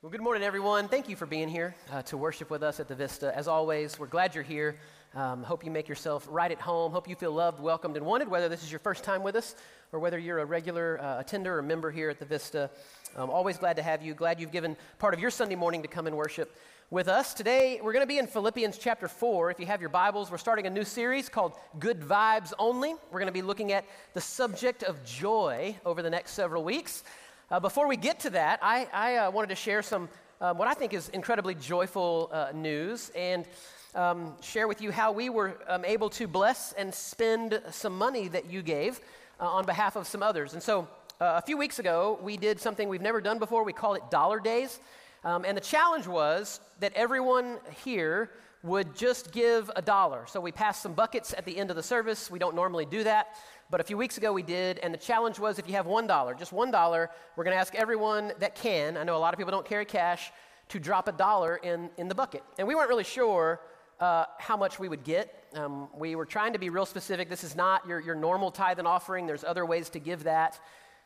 Well, good morning, everyone. Thank you for being here uh, to worship with us at the Vista. As always, we're glad you're here. Um, hope you make yourself right at home. Hope you feel loved, welcomed, and wanted, whether this is your first time with us or whether you're a regular uh, attender or member here at the Vista. Um, always glad to have you. Glad you've given part of your Sunday morning to come and worship with us. Today, we're going to be in Philippians chapter 4. If you have your Bibles, we're starting a new series called Good Vibes Only. We're going to be looking at the subject of joy over the next several weeks. Uh, before we get to that, I, I uh, wanted to share some um, what I think is incredibly joyful uh, news and um, share with you how we were um, able to bless and spend some money that you gave uh, on behalf of some others. And so uh, a few weeks ago, we did something we've never done before. We call it Dollar Days. Um, and the challenge was that everyone here would just give a dollar. So we passed some buckets at the end of the service. We don't normally do that. But a few weeks ago we did, and the challenge was if you have $1, just $1, we're going to ask everyone that can, I know a lot of people don't carry cash, to drop a dollar in, in the bucket. And we weren't really sure uh, how much we would get. Um, we were trying to be real specific. This is not your, your normal tithe and offering, there's other ways to give that.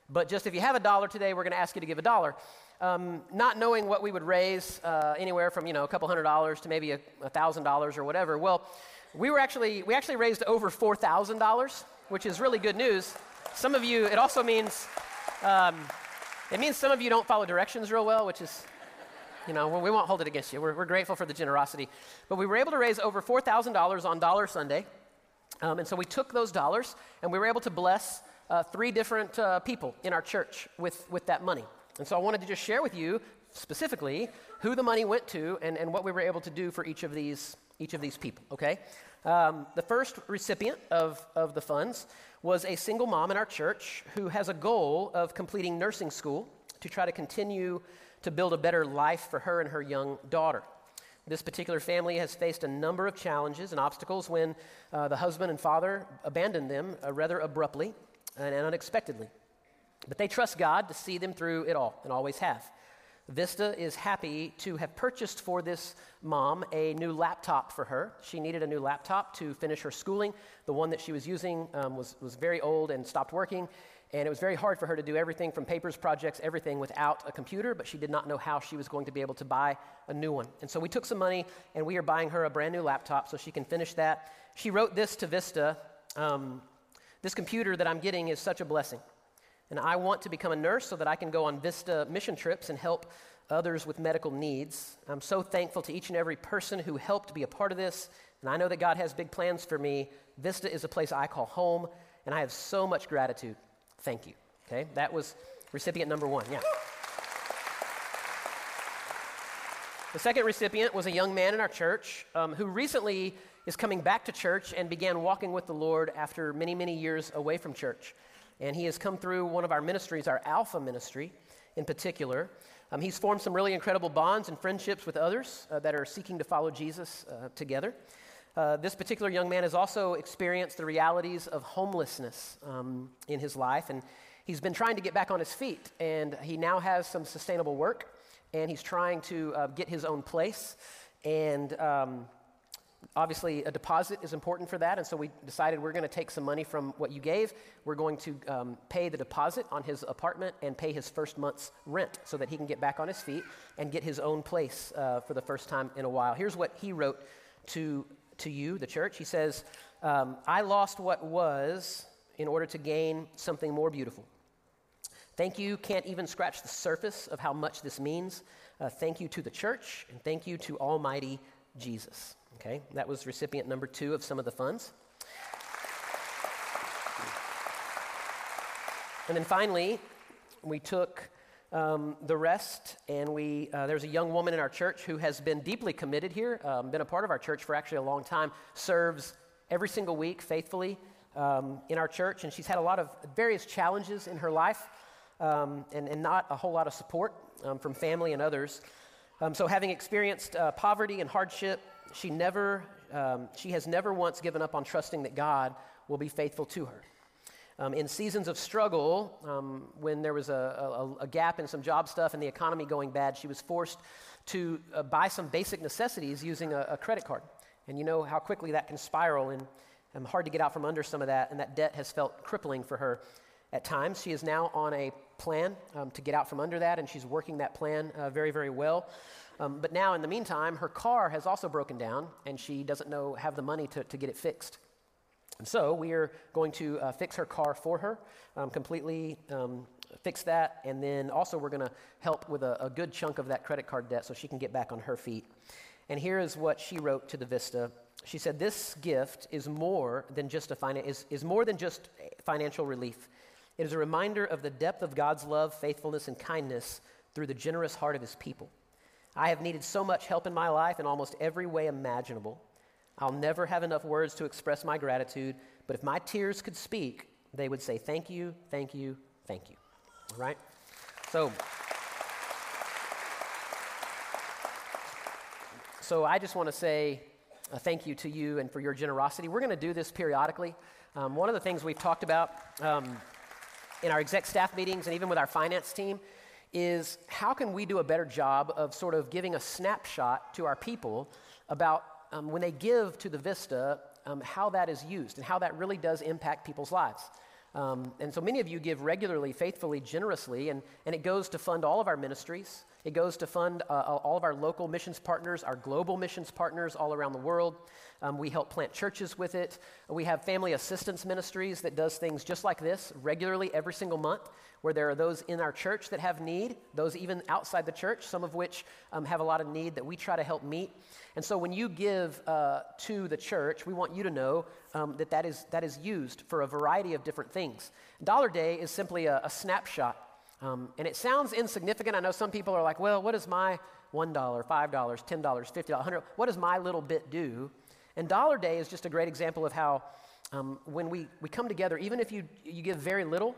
But just if you have a dollar today, we're going to ask you to give a dollar. Um, not knowing what we would raise, uh, anywhere from you know a couple hundred dollars to maybe a thousand dollars or whatever. Well, we were actually we actually raised over four thousand dollars which is really good news. Some of you, it also means, um, it means some of you don't follow directions real well, which is, you know, we won't hold it against you. We're, we're grateful for the generosity. But we were able to raise over $4,000 on Dollar Sunday. Um, and so we took those dollars and we were able to bless uh, three different uh, people in our church with, with that money. And so I wanted to just share with you specifically who the money went to and, and what we were able to do for each of these, each of these people, okay? Um, the first recipient of, of the funds was a single mom in our church who has a goal of completing nursing school to try to continue to build a better life for her and her young daughter. This particular family has faced a number of challenges and obstacles when uh, the husband and father abandoned them uh, rather abruptly and unexpectedly. But they trust God to see them through it all and always have. Vista is happy to have purchased for this mom a new laptop for her. She needed a new laptop to finish her schooling. The one that she was using um, was, was very old and stopped working, and it was very hard for her to do everything from papers, projects, everything without a computer, but she did not know how she was going to be able to buy a new one. And so we took some money and we are buying her a brand new laptop so she can finish that. She wrote this to Vista um, This computer that I'm getting is such a blessing. And I want to become a nurse so that I can go on Vista mission trips and help others with medical needs. I'm so thankful to each and every person who helped be a part of this. And I know that God has big plans for me. Vista is a place I call home, and I have so much gratitude. Thank you. Okay, that was recipient number one. Yeah. The second recipient was a young man in our church um, who recently is coming back to church and began walking with the Lord after many, many years away from church and he has come through one of our ministries, our Alpha ministry in particular. Um, he's formed some really incredible bonds and friendships with others uh, that are seeking to follow Jesus uh, together. Uh, this particular young man has also experienced the realities of homelessness um, in his life, and he's been trying to get back on his feet. And he now has some sustainable work, and he's trying to uh, get his own place. And um, obviously, a deposit is important for that, and so we decided we're going to take some money from what you gave. We're going to um, pay the deposit on his apartment and pay his first month's rent so that he can get back on his feet and get his own place uh, for the first time in a while. Here's what he wrote to, to you, the church. He says, um, I lost what was in order to gain something more beautiful. Thank you can't even scratch the surface of how much this means. Uh, thank you to the church, and thank you to Almighty Jesus. Okay, that was recipient number two of some of the funds. And then finally, we took um, the rest, and we uh, there's a young woman in our church who has been deeply committed here, um, been a part of our church for actually a long time, serves every single week faithfully um, in our church, and she's had a lot of various challenges in her life, um, and, and not a whole lot of support um, from family and others. Um, so, having experienced uh, poverty and hardship she never, um, she has never once given up on trusting that God will be faithful to her. Um, in seasons of struggle, um, when there was a, a, a, gap in some job stuff and the economy going bad, she was forced to uh, buy some basic necessities using a, a, credit card. And you know how quickly that can spiral and, and hard to get out from under some of that, and that debt has felt crippling for her at times. She is now on a plan um, to get out from under that, and she's working that plan uh, very, very well. Um, but now, in the meantime, her car has also broken down, and she doesn't know have the money to, to get it fixed. And so we are going to uh, fix her car for her, um, completely um, fix that, and then also we're going to help with a, a good chunk of that credit card debt so she can get back on her feet. And here is what she wrote to the Vista. She said, This gift is more than just a is, is more than just financial relief. It is a reminder of the depth of God's love, faithfulness, and kindness through the generous heart of his people. I have needed so much help in my life in almost every way imaginable. I'll never have enough words to express my gratitude, but if my tears could speak, they would say, Thank you, thank you, thank you. All right? So, so I just want to say a thank you to you and for your generosity. We're going to do this periodically. Um, one of the things we've talked about um, in our exec staff meetings and even with our finance team is how can we do a better job of sort of giving a snapshot to our people about um, when they give to the Vista, um, how that is used and how that really does impact people's lives. Um, and so many of you give regularly, faithfully, generously, and, and it goes to fund all of our ministries. It goes to fund uh, all of our local missions partners, our global missions partners all around the world. Um, we help plant churches with it. We have family assistance ministries that does things just like this regularly every single month, where there are those in our church that have need, those even outside the church, some of which um, have a lot of need that we try to help meet. And so when you give uh, to the church, we want you to know um, that that is, that is used for a variety of different things. Dollar Day is simply a, a snapshot. Um, and it sounds insignificant. I know some people are like, well, what does my $1, $5, $10, $50, $100, what does my little bit do? And Dollar Day is just a great example of how um, when we, we come together, even if you, you give very little,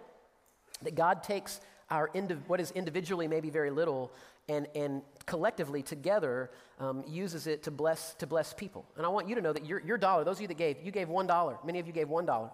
that God takes our indiv- what is individually maybe very little and, and collectively together um, uses it to bless, to bless people. And I want you to know that your, your dollar, those of you that gave, you gave $1. Many of you gave $1.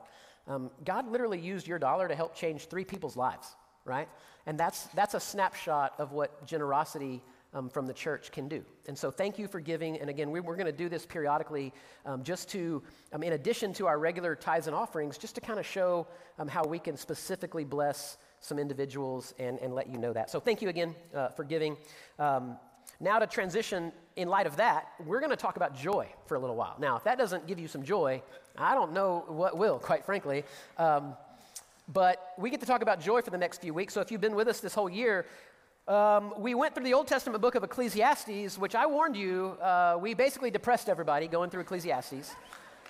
Um, God literally used your dollar to help change three people's lives, right? And that's, that's a snapshot of what generosity um, from the church can do. And so, thank you for giving. And again, we, are going to do this periodically um, just to, um, in addition to our regular tithes and offerings, just to kind of show um, how we can specifically bless some individuals and, and let you know that. So, thank you again uh, for giving. Um, now, to transition in light of that, we're going to talk about joy for a little while. Now, if that doesn't give you some joy, I don't know what will, quite frankly. Um, but we get to talk about joy for the next few weeks. So, if you've been with us this whole year, um, we went through the Old Testament book of Ecclesiastes, which I warned you, uh, we basically depressed everybody going through Ecclesiastes.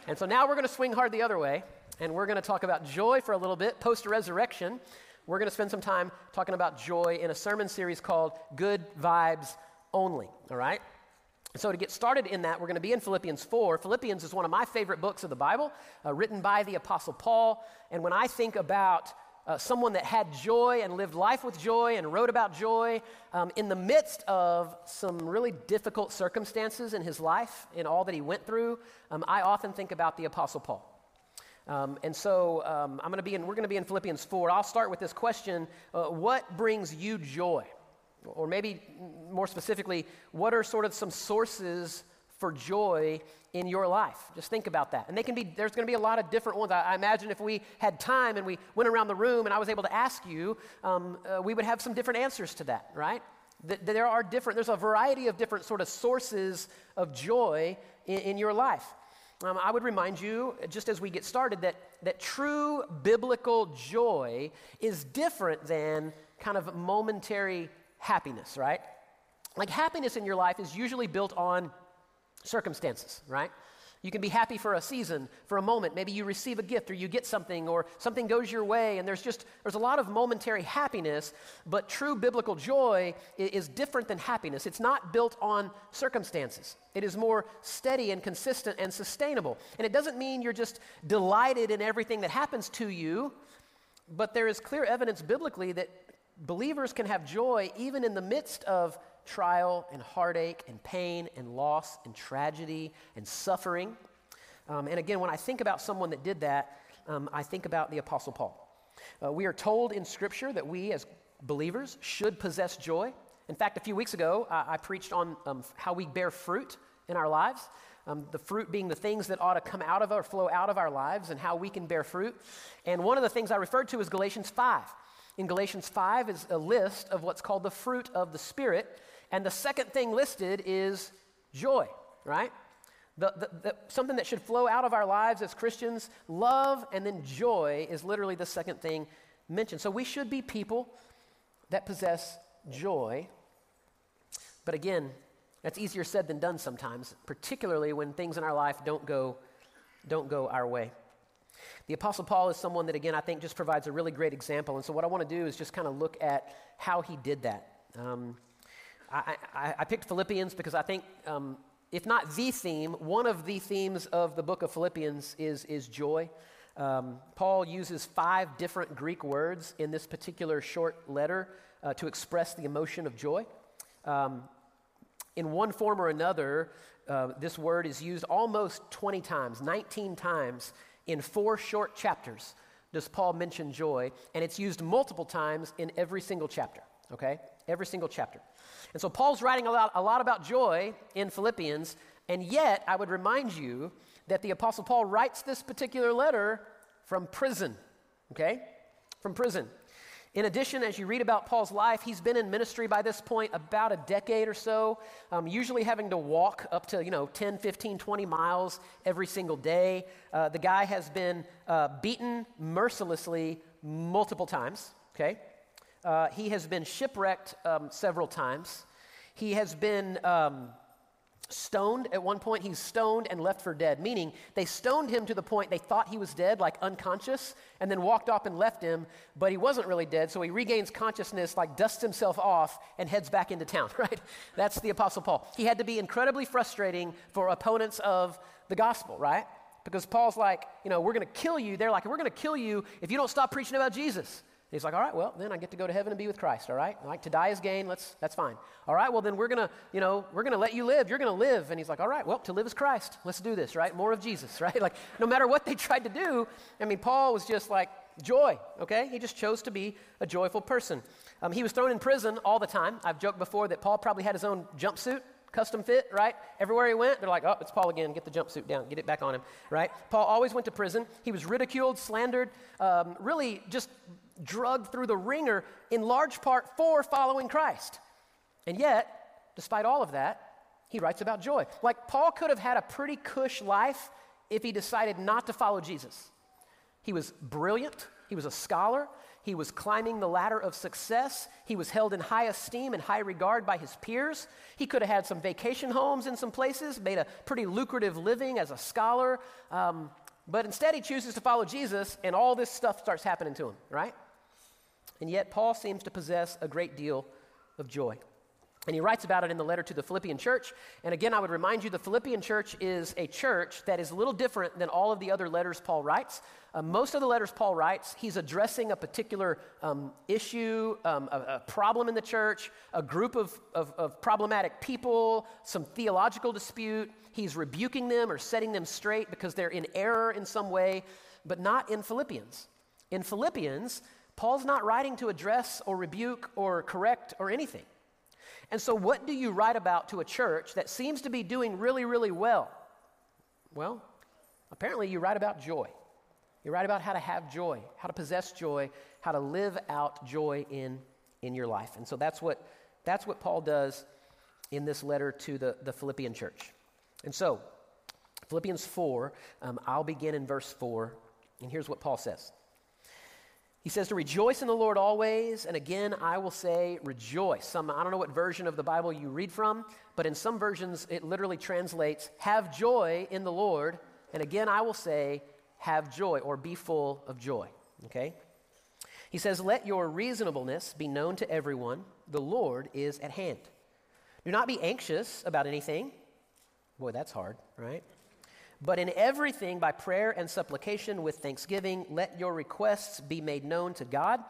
And so now we're going to swing hard the other way, and we're going to talk about joy for a little bit post resurrection. We're going to spend some time talking about joy in a sermon series called Good Vibes Only, all right? So, to get started in that, we're going to be in Philippians 4. Philippians is one of my favorite books of the Bible, uh, written by the Apostle Paul. And when I think about uh, someone that had joy and lived life with joy and wrote about joy um, in the midst of some really difficult circumstances in his life, in all that he went through, um, I often think about the Apostle Paul. Um, and so um, I'm going to be in, we're going to be in Philippians 4. I'll start with this question uh, What brings you joy? Or maybe more specifically, what are sort of some sources for joy in your life? Just think about that. And they can be, there's going to be a lot of different ones. I, I, imagine if we had time and we went around the room and I was able to ask you, um, uh, we would have some different answers to that, right? That, there are different, there's a variety of different sort of sources of joy in, in your life. Um, I would remind you, just as we get started, that, that true biblical joy is different than kind of momentary happiness, right? Like happiness in your life is usually built on circumstances, right? You can be happy for a season, for a moment. Maybe you receive a gift or you get something or something goes your way and there's just there's a lot of momentary happiness, but true biblical joy is different than happiness. It's not built on circumstances. It is more steady and consistent and sustainable. And it doesn't mean you're just delighted in everything that happens to you, but there is clear evidence biblically that believers can have joy even in the midst of trial and heartache and pain and loss and tragedy and suffering. Um, and again, when I think about someone that did that, um, I think about the Apostle Paul. Uh, we are told in Scripture that we as believers should possess joy. In fact, a few weeks ago, I, I preached on um, how we bear fruit in our lives. Um, the fruit being the things that ought to come out of or flow out of our lives and how we can bear fruit. And one of the things I referred to is Galatians 5. in Galatians 5 is a list of what's called the fruit of the Spirit. And the second thing listed is joy, right? The, the, the, something that should flow out of our lives as Christians, love and then joy is literally the second thing mentioned. So we should be people that possess joy. But again, that's easier said than done sometimes, particularly when things in our life don't go, don't go our way. The Apostle Paul is someone that, again, I think just provides a really great example. And so, what I want to do is just kind of look at how he did that. Um, I, I, I, picked Philippians because I think, um, if not the theme, one of the themes of the book of Philippians is, is joy. Um, Paul uses five different Greek words in this particular short letter uh, to express the emotion of joy. Um, in one form or another, uh, this word is used almost 20 times, 19 times in four short chapters does Paul mention joy, and it's used multiple times in every single chapter, okay? Every single chapter. And so Paul's writing a lot, a lot about joy in Philippians, and yet I would remind you that the Apostle Paul writes this particular letter from prison, okay? From prison. In addition, as you read about Paul's life, he's been in ministry by this point about a decade or so, um, usually having to walk up to, you know, 10, 15, 20 miles every single day. Uh, the guy has been uh, beaten mercilessly multiple times, okay? Uh, he has been shipwrecked um, several times. He has been um, stoned. At one point he's stoned and left for dead meaning they stoned him to the point they thought he was dead like unconscious and then walked off and left him but he wasn't really dead so he regains consciousness like dusts himself off and heads back into town right? That's the apostle paul. He had to be incredibly frustrating for opponents of the gospel right? Because paul's like you know we're going to kill you. They're like we're going to kill you if you don't stop preaching about jesus he's like, all right, well, then I get to go to heaven and be with Christ, all right? Like to die is gain, let's, that's fine. All right, well, then we're going to, you know, we're going to let you live. You're going to live. And he's like, all right, well, to live is Christ. Let's do this, right? More of Jesus, right? Like no matter what they tried to do, I mean, Paul was just like joy, okay? He just chose to be a joyful person. Um, he was thrown in prison all the time. I've joked before that Paul probably had his own jumpsuit custom fit, right? Everywhere he went, they're like, oh, it's Paul again. Get the jumpsuit down. Get it back on him, right? Paul always went to prison. He was ridiculed, slandered, um, really just drugged through the ringer in large part for following Christ. And yet, despite all of that, he writes about joy. Like Paul could have had a pretty cush life if he decided not to follow Jesus. He was brilliant, he was a scholar, he was climbing the ladder of success. He was held in high esteem and high regard by his peers. He could have had some vacation homes in some places, made a pretty lucrative living as a scholar. Um, but instead, he chooses to follow Jesus, and all this stuff starts happening to him, right? And yet, Paul seems to possess a great deal of joy. And he writes about it in the letter to the Philippian church. And again, I would remind you the Philippian church is a church that is a little different than all of the other letters Paul writes. Uh, most of the letters Paul writes, he's addressing a particular um, issue, um, a, a, problem in the church, a group of, of, of problematic people, some theological dispute. He's rebuking them or setting them straight because they're in error in some way, but not in Philippians. In Philippians, Paul's not writing to address or rebuke or correct or anything. And so, what do you write about to a church that seems to be doing really, really well? Well, apparently, you write about joy. You write about how to have joy, how to possess joy, how to live out joy in, in your life. And so, that's what, that's what Paul does in this letter to the, the Philippian church. And so, Philippians 4, um, I'll begin in verse 4, and here's what Paul says. He says to rejoice in the Lord always, and again I will say rejoice. Some I don't know what version of the Bible you read from, but in some versions it literally translates have joy in the Lord, and again I will say have joy or be full of joy. Okay? He says let your reasonableness be known to everyone, the Lord is at hand. Do not be anxious about anything. Boy, that's hard, right? But in everything, by prayer and supplication with thanksgiving, let your requests be made known to God,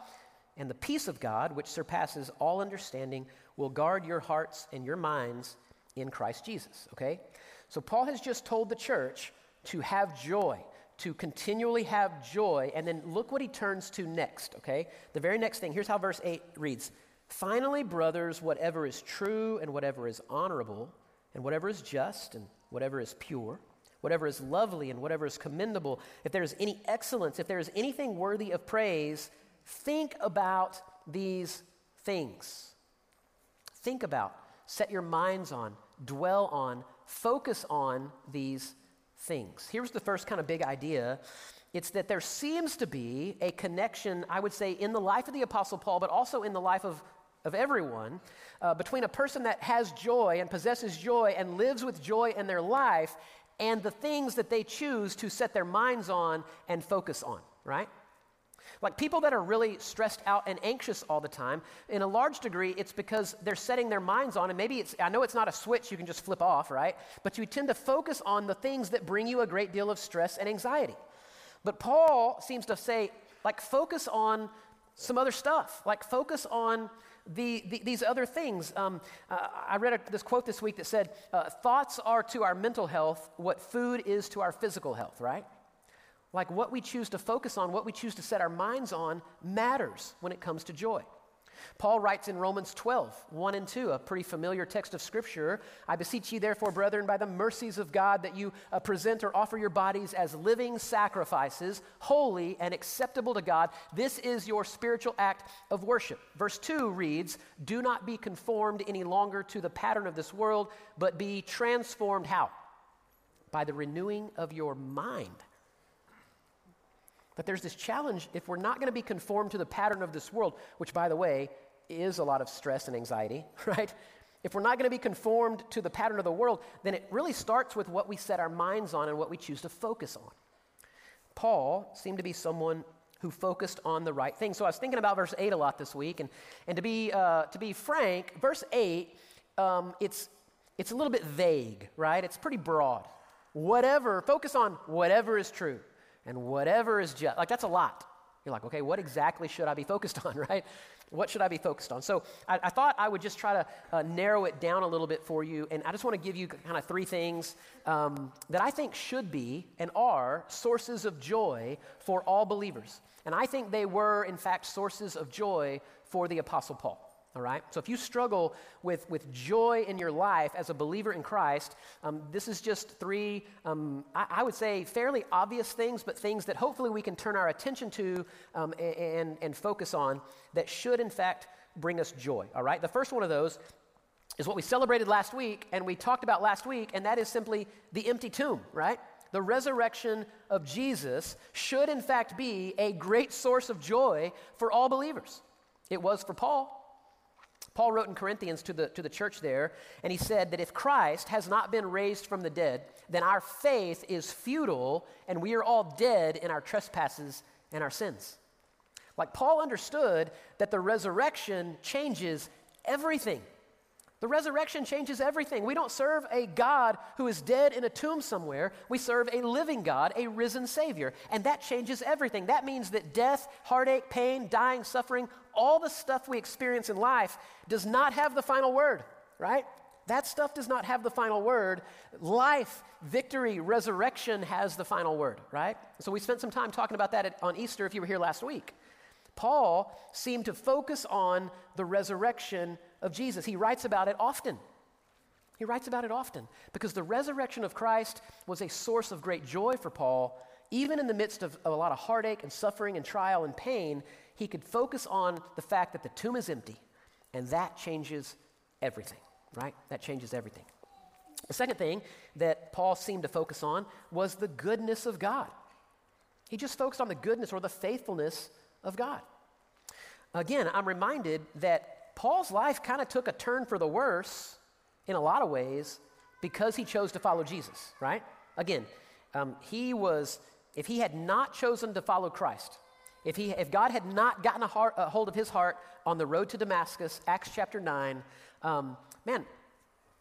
and the peace of God, which surpasses all understanding, will guard your hearts and your minds in Christ Jesus. Okay? So Paul has just told the church to have joy, to continually have joy, and then look what he turns to next. Okay? The very next thing, here's how verse 8 reads Finally, brothers, whatever is true and whatever is honorable, and whatever is just and whatever is pure whatever is lovely and whatever is commendable, if there is any excellence, if there is anything worthy of praise, think about these things. Think about, set your minds on, dwell on, focus on these things. Here's the first kind of big idea it's that there seems to be a connection, I would say, in the life of the Apostle Paul, but also in the life of, of everyone, uh, between a person that has joy and possesses joy and lives with joy in their life and the things that they choose to set their minds on and focus on, right? Like people that are really stressed out and anxious all the time, in a large degree, it's because they're setting their minds on, and maybe it's, I know it's not a switch you can just flip off, right? But you tend to focus on the things that bring you a great deal of stress and anxiety. But Paul seems to say, like, focus on some other stuff, like, focus on the, the, these other things. Um, uh, I read a, this quote this week that said, uh, Thoughts are to our mental health what food is to our physical health, right? Like what we choose to focus on, what we choose to set our minds on, matters when it comes to joy. Paul writes in Romans 12, 1 and 2, a pretty familiar text of Scripture. I beseech ye, therefore, brethren, by the mercies of God, that you uh, present or offer your bodies as living sacrifices, holy and acceptable to God. This is your spiritual act of worship. Verse 2 reads, Do not be conformed any longer to the pattern of this world, but be transformed how? By the renewing of your mind but there's this challenge if we're not going to be conformed to the pattern of this world, which, by the way, is a lot of stress and anxiety, right? If we're not going to be conformed to the pattern of the world, then it really starts with what we set our minds on and what we choose to focus on. Paul seemed to be someone who focused on the right thing. So I was thinking about verse 8 a lot this week, and, and to, be, uh, to be frank, verse 8, um, it's, it's a little bit vague, right? It's pretty broad. Whatever, focus on whatever is true and whatever is just. Like, that's a lot. You're like, okay, what exactly should I be focused on, right? What should I be focused on? So I, I thought I would just try to uh, narrow it down a little bit for you. And I just want to give you kind of three things um, that I think should be and are sources of joy for all believers. And I think they were, in fact, sources of joy for the Apostle Paul. All right? So if you struggle with, with joy in your life as a believer in Christ, um, this is just three, um, I, I, would say, fairly obvious things, but things that hopefully we can turn our attention to um, and, and focus on that should, in fact, bring us joy. All right? The first one of those is what we celebrated last week and we talked about last week, and that is simply the empty tomb, right? The resurrection of Jesus should, in fact, be a great source of joy for all believers. It was for Paul. Paul wrote in Corinthians to the, to the church there, and he said that if Christ has not been raised from the dead, then our faith is futile and we are all dead in our trespasses and our sins. Like Paul understood that the resurrection changes everything. The resurrection changes everything. We don't serve a God who is dead in a tomb somewhere. We serve a living God, a risen Savior. And that changes everything. That means that death, heartache, pain, dying, suffering, all the stuff we experience in life does not have the final word, right? That stuff does not have the final word. Life, victory, resurrection has the final word, right? So we spent some time talking about that at, on Easter if you were here last week. Paul seemed to focus on the resurrection of Jesus. He writes about it often. He writes about it often because the resurrection of Christ was a source of great joy for Paul. Even in the midst of, of a lot of heartache and suffering and trial and pain, he could focus on the fact that the tomb is empty, and that changes everything, right? That changes everything. The second thing that Paul seemed to focus on was the goodness of God. He just focused on the goodness or the faithfulness of God. Again, I'm reminded that Paul's life kind of took a turn for the worse in a lot of ways because he chose to follow Jesus, right? Again, um, he was, if he had not chosen to follow Christ, if, he, if God had not gotten a, heart, a hold of his heart on the road to Damascus, Acts chapter 9, um, man,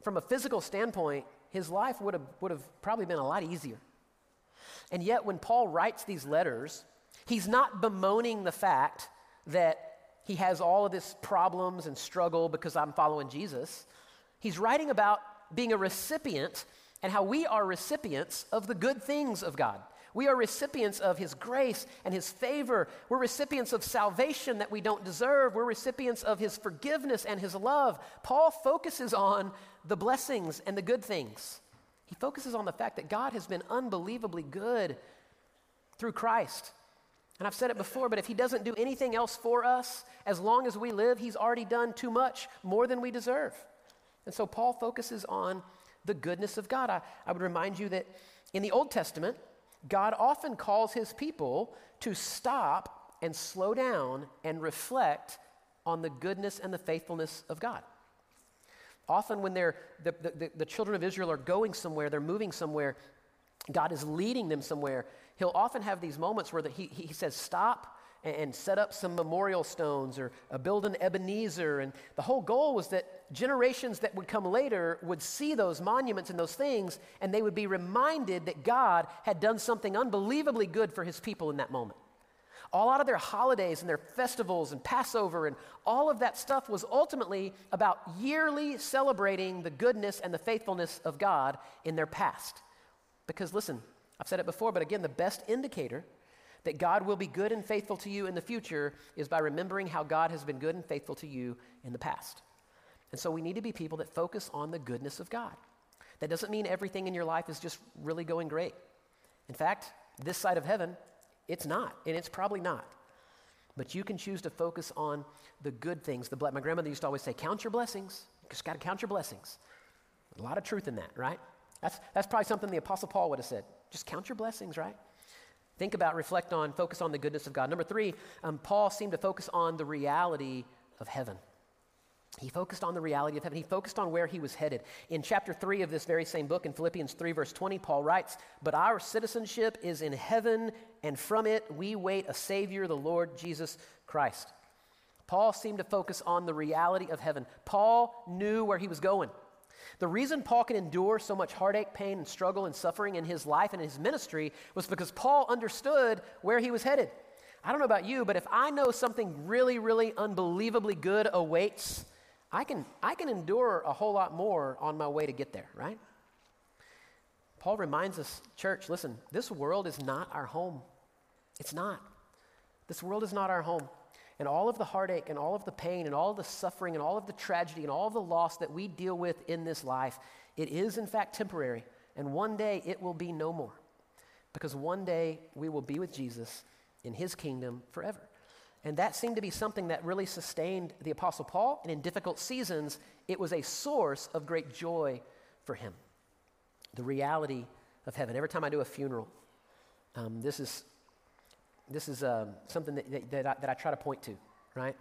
from a physical standpoint, his life would have, would have probably been a lot easier. And yet, when Paul writes these letters, he's not bemoaning the fact that he has all of this problems and struggle because I'm following Jesus. He's writing about being a recipient and how we are recipients of the good things of God. We are recipients of His grace and His favor. We're recipients of salvation that we don't deserve. We're recipients of His forgiveness and His love. Paul focuses on the blessings and the good things. He focuses on the fact that God has been unbelievably good through Christ. And I've said it before, but if He doesn't do anything else for us, as long as we live, He's already done too much, more than we deserve. And so Paul focuses on the goodness of God. I, I would remind you that in the Old Testament, God often calls His people to stop and slow down and reflect on the goodness and the faithfulness of God. Often, when they're, the, the, the children of Israel are going somewhere, they're moving somewhere, God is leading them somewhere, he'll often have these moments where the, he, he says, Stop and, set up some memorial stones or uh, build an Ebenezer. And the whole goal was that generations that would come later would see those monuments and those things, and they would be reminded that God had done something unbelievably good for his people in that moment. All out of their holidays and their festivals and Passover and all of that stuff was ultimately about yearly celebrating the goodness and the faithfulness of God in their past. Because listen, I've said it before, but again, the best indicator that God will be good and faithful to you in the future is by remembering how God has been good and faithful to you in the past. And so we need to be people that focus on the goodness of God. That doesn't mean everything in your life is just really going great. In fact, this side of heaven, it's not, and it's probably not. But you can choose to focus on the good things. The, my grandmother used to always say, Count your blessings. You just got to count your blessings. A lot of truth in that, right? That's, that's probably something the Apostle Paul would have said. Just count your blessings, right? Think about, reflect on, focus on the goodness of God. Number three, um, Paul seemed to focus on the reality of heaven. He focused on the reality of heaven. He focused on where he was headed. In chapter 3 of this very same book, in Philippians 3, verse 20, Paul writes, But our citizenship is in heaven, and from it we wait a Savior, the Lord Jesus Christ. Paul seemed to focus on the reality of heaven. Paul knew where he was going. The reason Paul can endure so much heartache, pain, and struggle and suffering in his life and in his ministry was because Paul understood where he was headed. I don't know about you, but if I know something really, really unbelievably good awaits, I can, I can endure a whole lot more on my way to get there, right? Paul reminds us, church, listen, this world is not our home. It's not. This world is not our home. And all of the heartache and all of the pain and all of the suffering and all of the tragedy and all of the loss that we deal with in this life, it is in fact temporary. And one day it will be no more. Because one day we will be with Jesus in his kingdom forever. And that seemed to be something that really sustained the Apostle Paul. And in difficult seasons, it was a source of great joy for him. The reality of heaven. Every time I do a funeral, um, this is, this is um, something that, that, that, I, that, I, try to point to, right?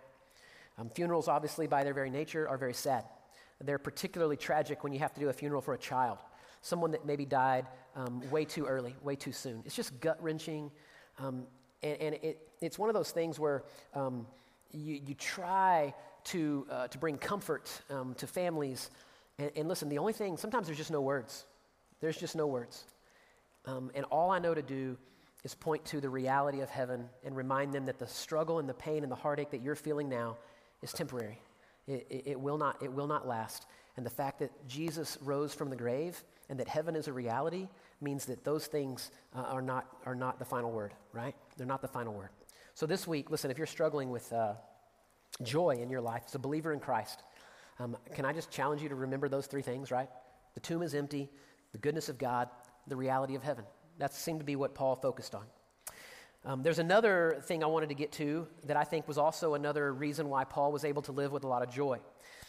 Um, funerals, obviously, by their very nature, are very sad. They're particularly tragic when you have to do a funeral for a child, someone that maybe died um, way too early, way too soon. It's just gut wrenching. Um, and, and it, it's one of those things where um, you, you try to, uh, to bring comfort um, to families. And, and, listen, the only thing, sometimes there's just no words. There's just no words. And all I know to do is point to the reality of heaven and remind them that the struggle and the pain and the heartache that you're feeling now is temporary. It, it, it, will, not, it will not last. And the fact that Jesus rose from the grave and that heaven is a reality means that those things uh, are, not, are not the final word, right? They're not the final word. So this week, listen, if you're struggling with uh, joy in your life as a believer in Christ, um, can I just challenge you to remember those three things, right? The tomb is empty, the goodness of God, the reality of heaven. That seemed to be what Paul focused on. Um, there's another thing I wanted to get to that I think was also another reason why Paul was able to live with a lot of joy.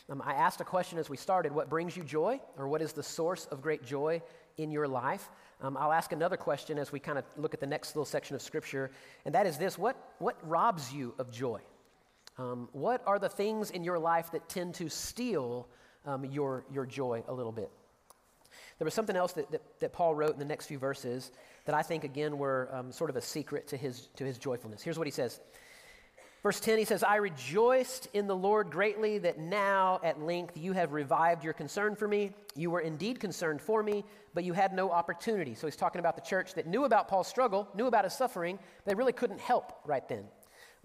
Um, I asked a question as we started what brings you joy, or what is the source of great joy in your life? Um, I'll ask another question as we kind of look at the next little section of Scripture, and that is this what, what robs you of joy? Um, what are the things in your life that tend to steal um, your, your joy a little bit? There was something else that, that, that, Paul wrote in the next few verses that I think, again, were um, sort of a secret to his, to his joyfulness. Here's what he says Verse 10, he says, I rejoiced in the Lord greatly that now at length you have revived your concern for me. You were indeed concerned for me, but you had no opportunity. So he's talking about the church that knew about Paul's struggle, knew about his suffering. They really couldn't help right then.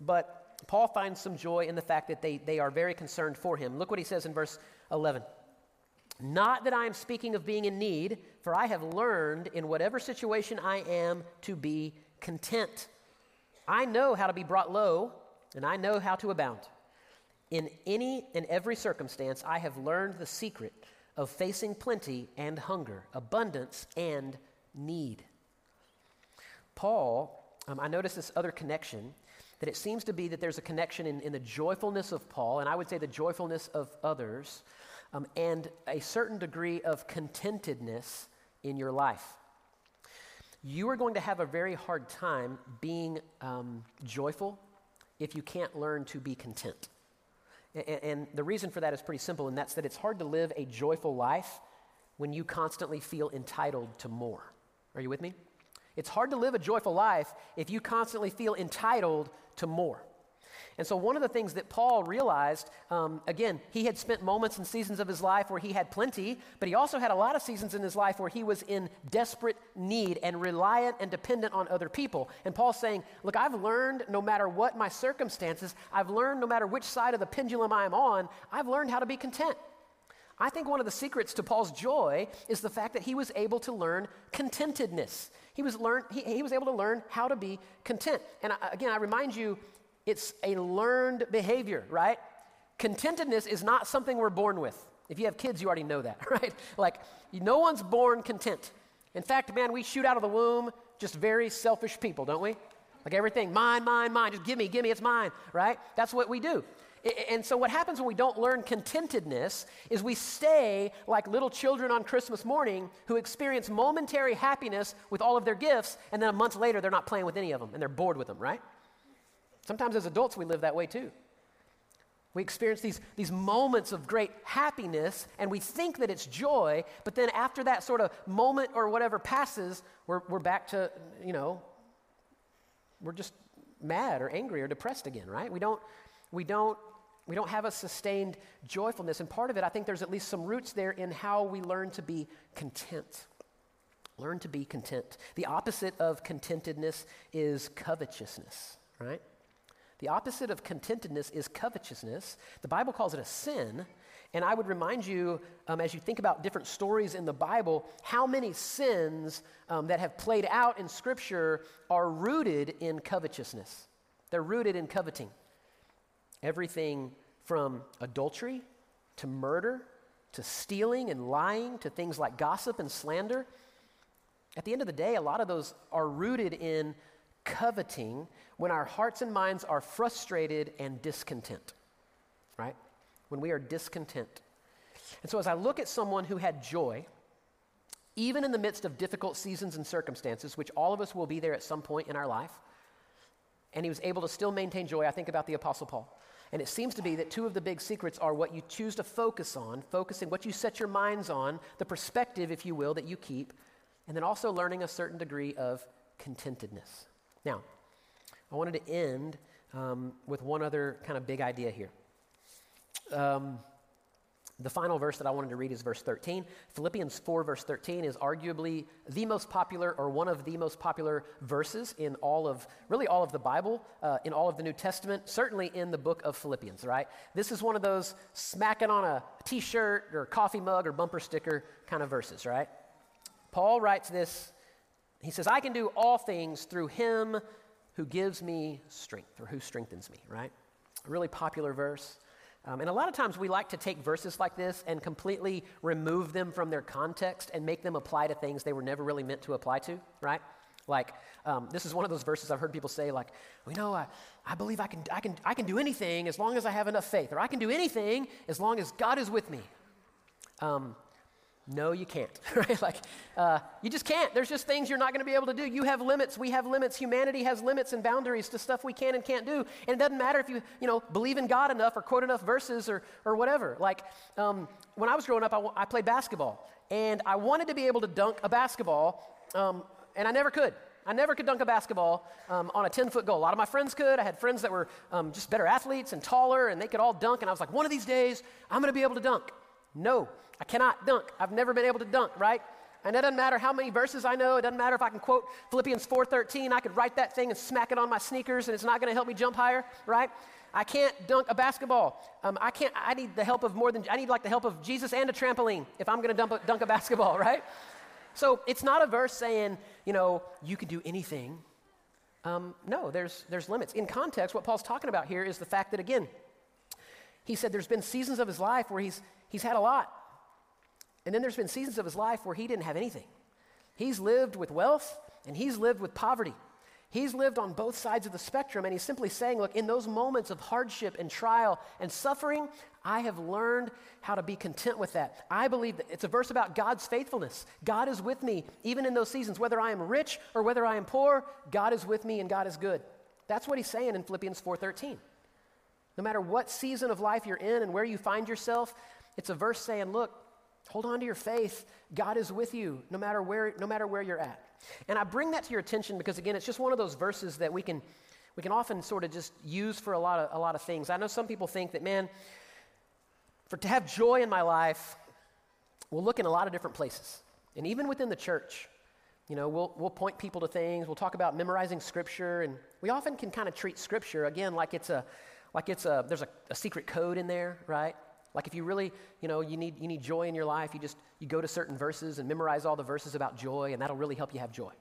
But Paul finds some joy in the fact that they, they are very concerned for him. Look what he says in verse 11. Not that I am speaking of being in need, for I have learned in whatever situation I am to be content. I know how to be brought low and I know how to abound. In any and every circumstance, I have learned the secret of facing plenty and hunger, abundance and need. Paul um, I noticed this other connection that it seems to be that there's a connection in, in the joyfulness of Paul, and I would say the joyfulness of others, um, and a certain degree of contentedness in your life. You are going to have a very hard time being um, joyful if you can't learn to be content. And, and the reason for that is pretty simple, and that's that it's hard to live a joyful life when you constantly feel entitled to more. Are you with me? It's hard to live a joyful life if you constantly feel entitled to more. And so, one of the things that Paul realized, um, again, he had spent moments and seasons of his life where he had plenty, but he also had a lot of seasons in his life where he was in desperate need and reliant and dependent on other people. And Paul's saying, Look, I've learned no matter what my circumstances, I've learned no matter which side of the pendulum I'm on, I've learned how to be content. I think one of the secrets to Paul's joy is the fact that he was able to learn contentedness. He was, learn, he, he was able to learn how to be content. And I, again, I remind you, it's a learned behavior, right? Contentedness is not something we're born with. If you have kids, you already know that, right? Like, no one's born content. In fact, man, we shoot out of the womb just very selfish people, don't we? Like everything, mine, mine, mine, just give me, give me, it's mine, right? That's what we do. And so, what happens when we don't learn contentedness is we stay like little children on Christmas morning who experience momentary happiness with all of their gifts, and then a month later, they're not playing with any of them and they're bored with them, right? Sometimes as adults, we live that way too. We experience these, these moments of great happiness and we think that it's joy, but then after that sort of moment or whatever passes, we're, we're back to, you know, we're just mad or angry or depressed again, right? We don't, we don't, we don't have a sustained joyfulness. And part of it, I think there's at least some roots there in how we learn to be content. Learn to be content. The opposite of contentedness is covetousness, right? The opposite of contentedness is covetousness. The Bible calls it a sin. And I would remind you, um, as you think about different stories in the Bible, how many sins um, that have played out in Scripture are rooted in covetousness. They're rooted in coveting. Everything from adultery to murder to stealing and lying to things like gossip and slander. At the end of the day, a lot of those are rooted in coveting when our hearts and minds are frustrated and discontent, right? When we are discontent. And so, as I look at someone who had joy, even in the midst of difficult seasons and circumstances, which all of us will be there at some point in our life, and he was able to still maintain joy, I think about the Apostle Paul. And it seems to be that two of the big secrets are what you choose to focus on, focusing what you set your minds on, the perspective, if you will, that you keep, and then also learning a certain degree of contentedness. Now, I wanted to end um, with one other kind of big idea here. Um, the final verse that I wanted to read is verse 13. Philippians 4, verse 13, is arguably the most popular or one of the most popular verses in all of, really all of the Bible, uh, in all of the New Testament, certainly in the book of Philippians, right? This is one of those smacking on a t shirt or coffee mug or bumper sticker kind of verses, right? Paul writes this. He says, I can do all things through him who gives me strength or who strengthens me, right? A really popular verse. Um, and a lot of times we like to take verses like this and completely remove them from their context and make them apply to things they were never really meant to apply to, right? Like, um, this is one of those verses I've heard people say, like, well, you know, I, I believe I can, I, can, I can do anything as long as I have enough faith, or I can do anything as long as God is with me. Um, no, you can't, right? Like, uh, you just can't. There's just things you're not going to be able to do. You have limits. We have limits. Humanity has limits and boundaries to stuff we can and can't do. And it doesn't matter if you, you know, believe in God enough or quote enough verses or, or whatever. Like, um, when I was growing up, I, I, played basketball. And I wanted to be able to dunk a basketball, um, and I never could. I never could dunk a basketball um, on a 10 foot goal. A lot of my friends could. I had friends that were um, just better athletes and taller, and they could all dunk. And I was like, one of these days, I'm going to be able to dunk. No, I cannot dunk. I've never been able to dunk, right? And it doesn't matter how many verses I know. It doesn't matter if I can quote Philippians 4:13. I could write that thing and smack it on my sneakers, and it's not going to help me jump higher, right? I can't dunk a basketball. Um, I can't. I need the help of more than. I need like the help of Jesus and a trampoline if I'm going to dunk a basketball, right? So it's not a verse saying, you know, you can do anything. Um, no, there's there's limits. In context, what Paul's talking about here is the fact that again, he said there's been seasons of his life where he's he's had a lot. And then there's been seasons of his life where he didn't have anything. He's lived with wealth and he's lived with poverty. He's lived on both sides of the spectrum, and he's simply saying, Look, in those moments of hardship and trial and suffering, I have learned how to be content with that. I believe that it's a verse about God's faithfulness. God is with me even in those seasons, whether I am rich or whether I am poor, God is with me and God is good. That's what he's saying in Philippians 4:13. No matter what season of life you're in and where you find yourself, it's a verse saying, look, hold on to your faith. God is with you no matter where no matter where you're at. And I bring that to your attention because, again, it's just one of those verses that we can, we can often sort of just use for a lot, of, a lot of things. I know some people think that, man, for to have joy in my life, we'll look in a lot of different places. And even within the church, you know, we'll, we'll point people to things, we'll talk about memorizing scripture, and we often can kind of treat scripture, again, like it's a, like it's a, there's a, a secret code in there, right? Like if you really, you know, you need, you need joy in your life, you just, you go to certain verses and memorize all the verses about joy, and that'll really help you have joy.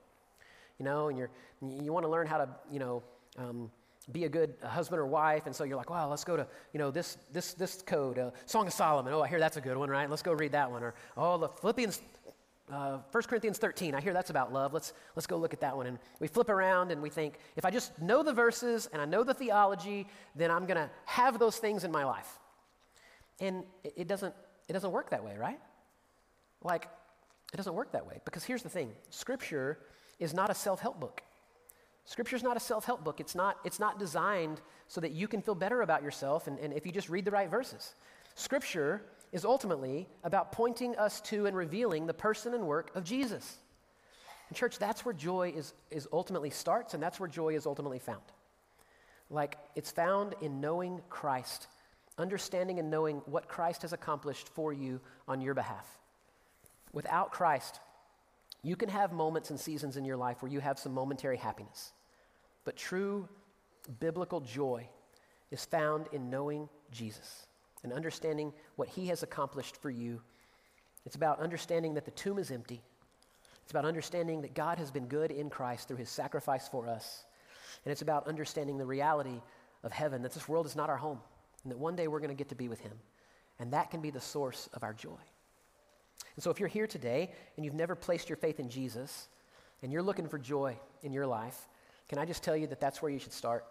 You know, and you're, you want to learn how to, you know, um, be a good husband or wife, and so you're like, wow, let's go to, you know, this, this, this code, uh, Song of Solomon. Oh, I hear that's a good one, right? Let's go read that one. Or, oh, the Philippians, uh, 1 Corinthians 13, I hear that's about love. Let's, let's go look at that one. And we flip around and we think, if I just know the verses and I know the theology, then I'm going to have those things in my life. And it, it, doesn't, it doesn't work that way, right? Like, it doesn't work that way. Because here's the thing Scripture is not a self help book. Scripture is not a self help book. It's not, it's not designed so that you can feel better about yourself and, and if you just read the right verses. Scripture is ultimately about pointing us to and revealing the person and work of Jesus. And, church, that's where joy is, is ultimately starts, and that's where joy is ultimately found. Like, it's found in knowing Christ understanding and knowing what Christ has accomplished for you on your behalf. Without Christ, you can have moments and seasons in your life where you have some momentary happiness. But true biblical joy is found in knowing Jesus and understanding what he has accomplished for you. It's about understanding that the tomb is empty. It's about understanding that God has been good in Christ through his sacrifice for us. And it's about understanding the reality of heaven, that this world is not our home and that one day we're going to get to be with Him. And that can be the source of our joy. And so, if you're here today and you've never placed your faith in Jesus and you're looking for joy in your life, can I just tell you that that's where you should start?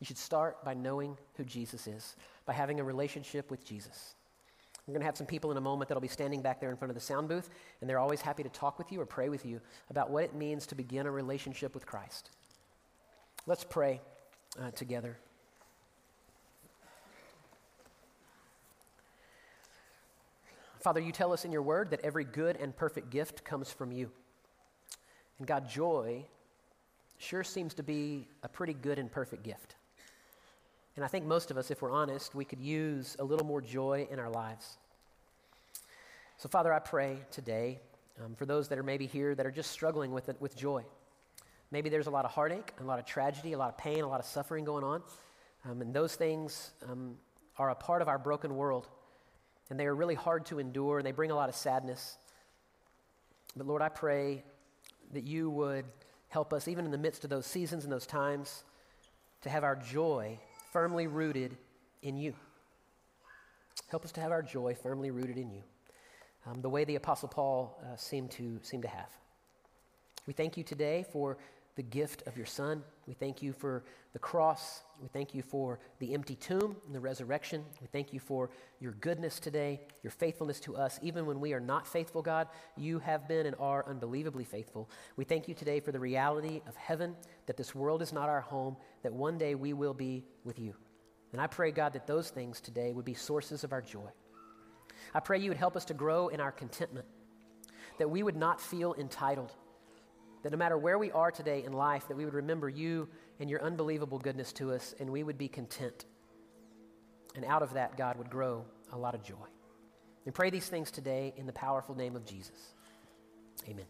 You should start by knowing who Jesus is, by having a relationship with Jesus. We're going to have some people in a moment that'll be standing back there in front of the sound booth, and they're always happy to talk with you or pray with you about what it means to begin a relationship with Christ. Let's pray uh, together. Father, you tell us in your word that every good and perfect gift comes from you. And God, joy sure seems to be a pretty good and perfect gift. And I think most of us, if we're honest, we could use a little more joy in our lives. So, Father, I pray today um, for those that are maybe here that are just struggling with it, with joy. Maybe there's a lot of heartache, a lot of tragedy, a lot of pain, a lot of suffering going on. Um, and those things um, are a part of our broken world and they are really hard to endure, and they bring a lot of sadness. But Lord, I pray that you would help us, even in the midst of those seasons and those times, to have our joy firmly rooted in you. Help us to have our joy firmly rooted in you, um, the way the Apostle Paul uh, seemed, to, seemed to have. We thank you today for the gift of your Son. We thank you for the cross. We thank you for the empty tomb and the resurrection. We thank you for your goodness today, your faithfulness to us. Even when we are not faithful, God, you have been and are unbelievably faithful. We thank you today for the reality of heaven, that this world is not our home, that one day we will be with you. And I pray, God, that those things today would be sources of our joy. I pray you would help us to grow in our contentment, that we would not feel entitled that no matter where we are today in life, that we would remember you and your unbelievable goodness to us, and we would be content. And out of that, God would grow a lot of joy. And pray these things today in the powerful name of Jesus. Amen.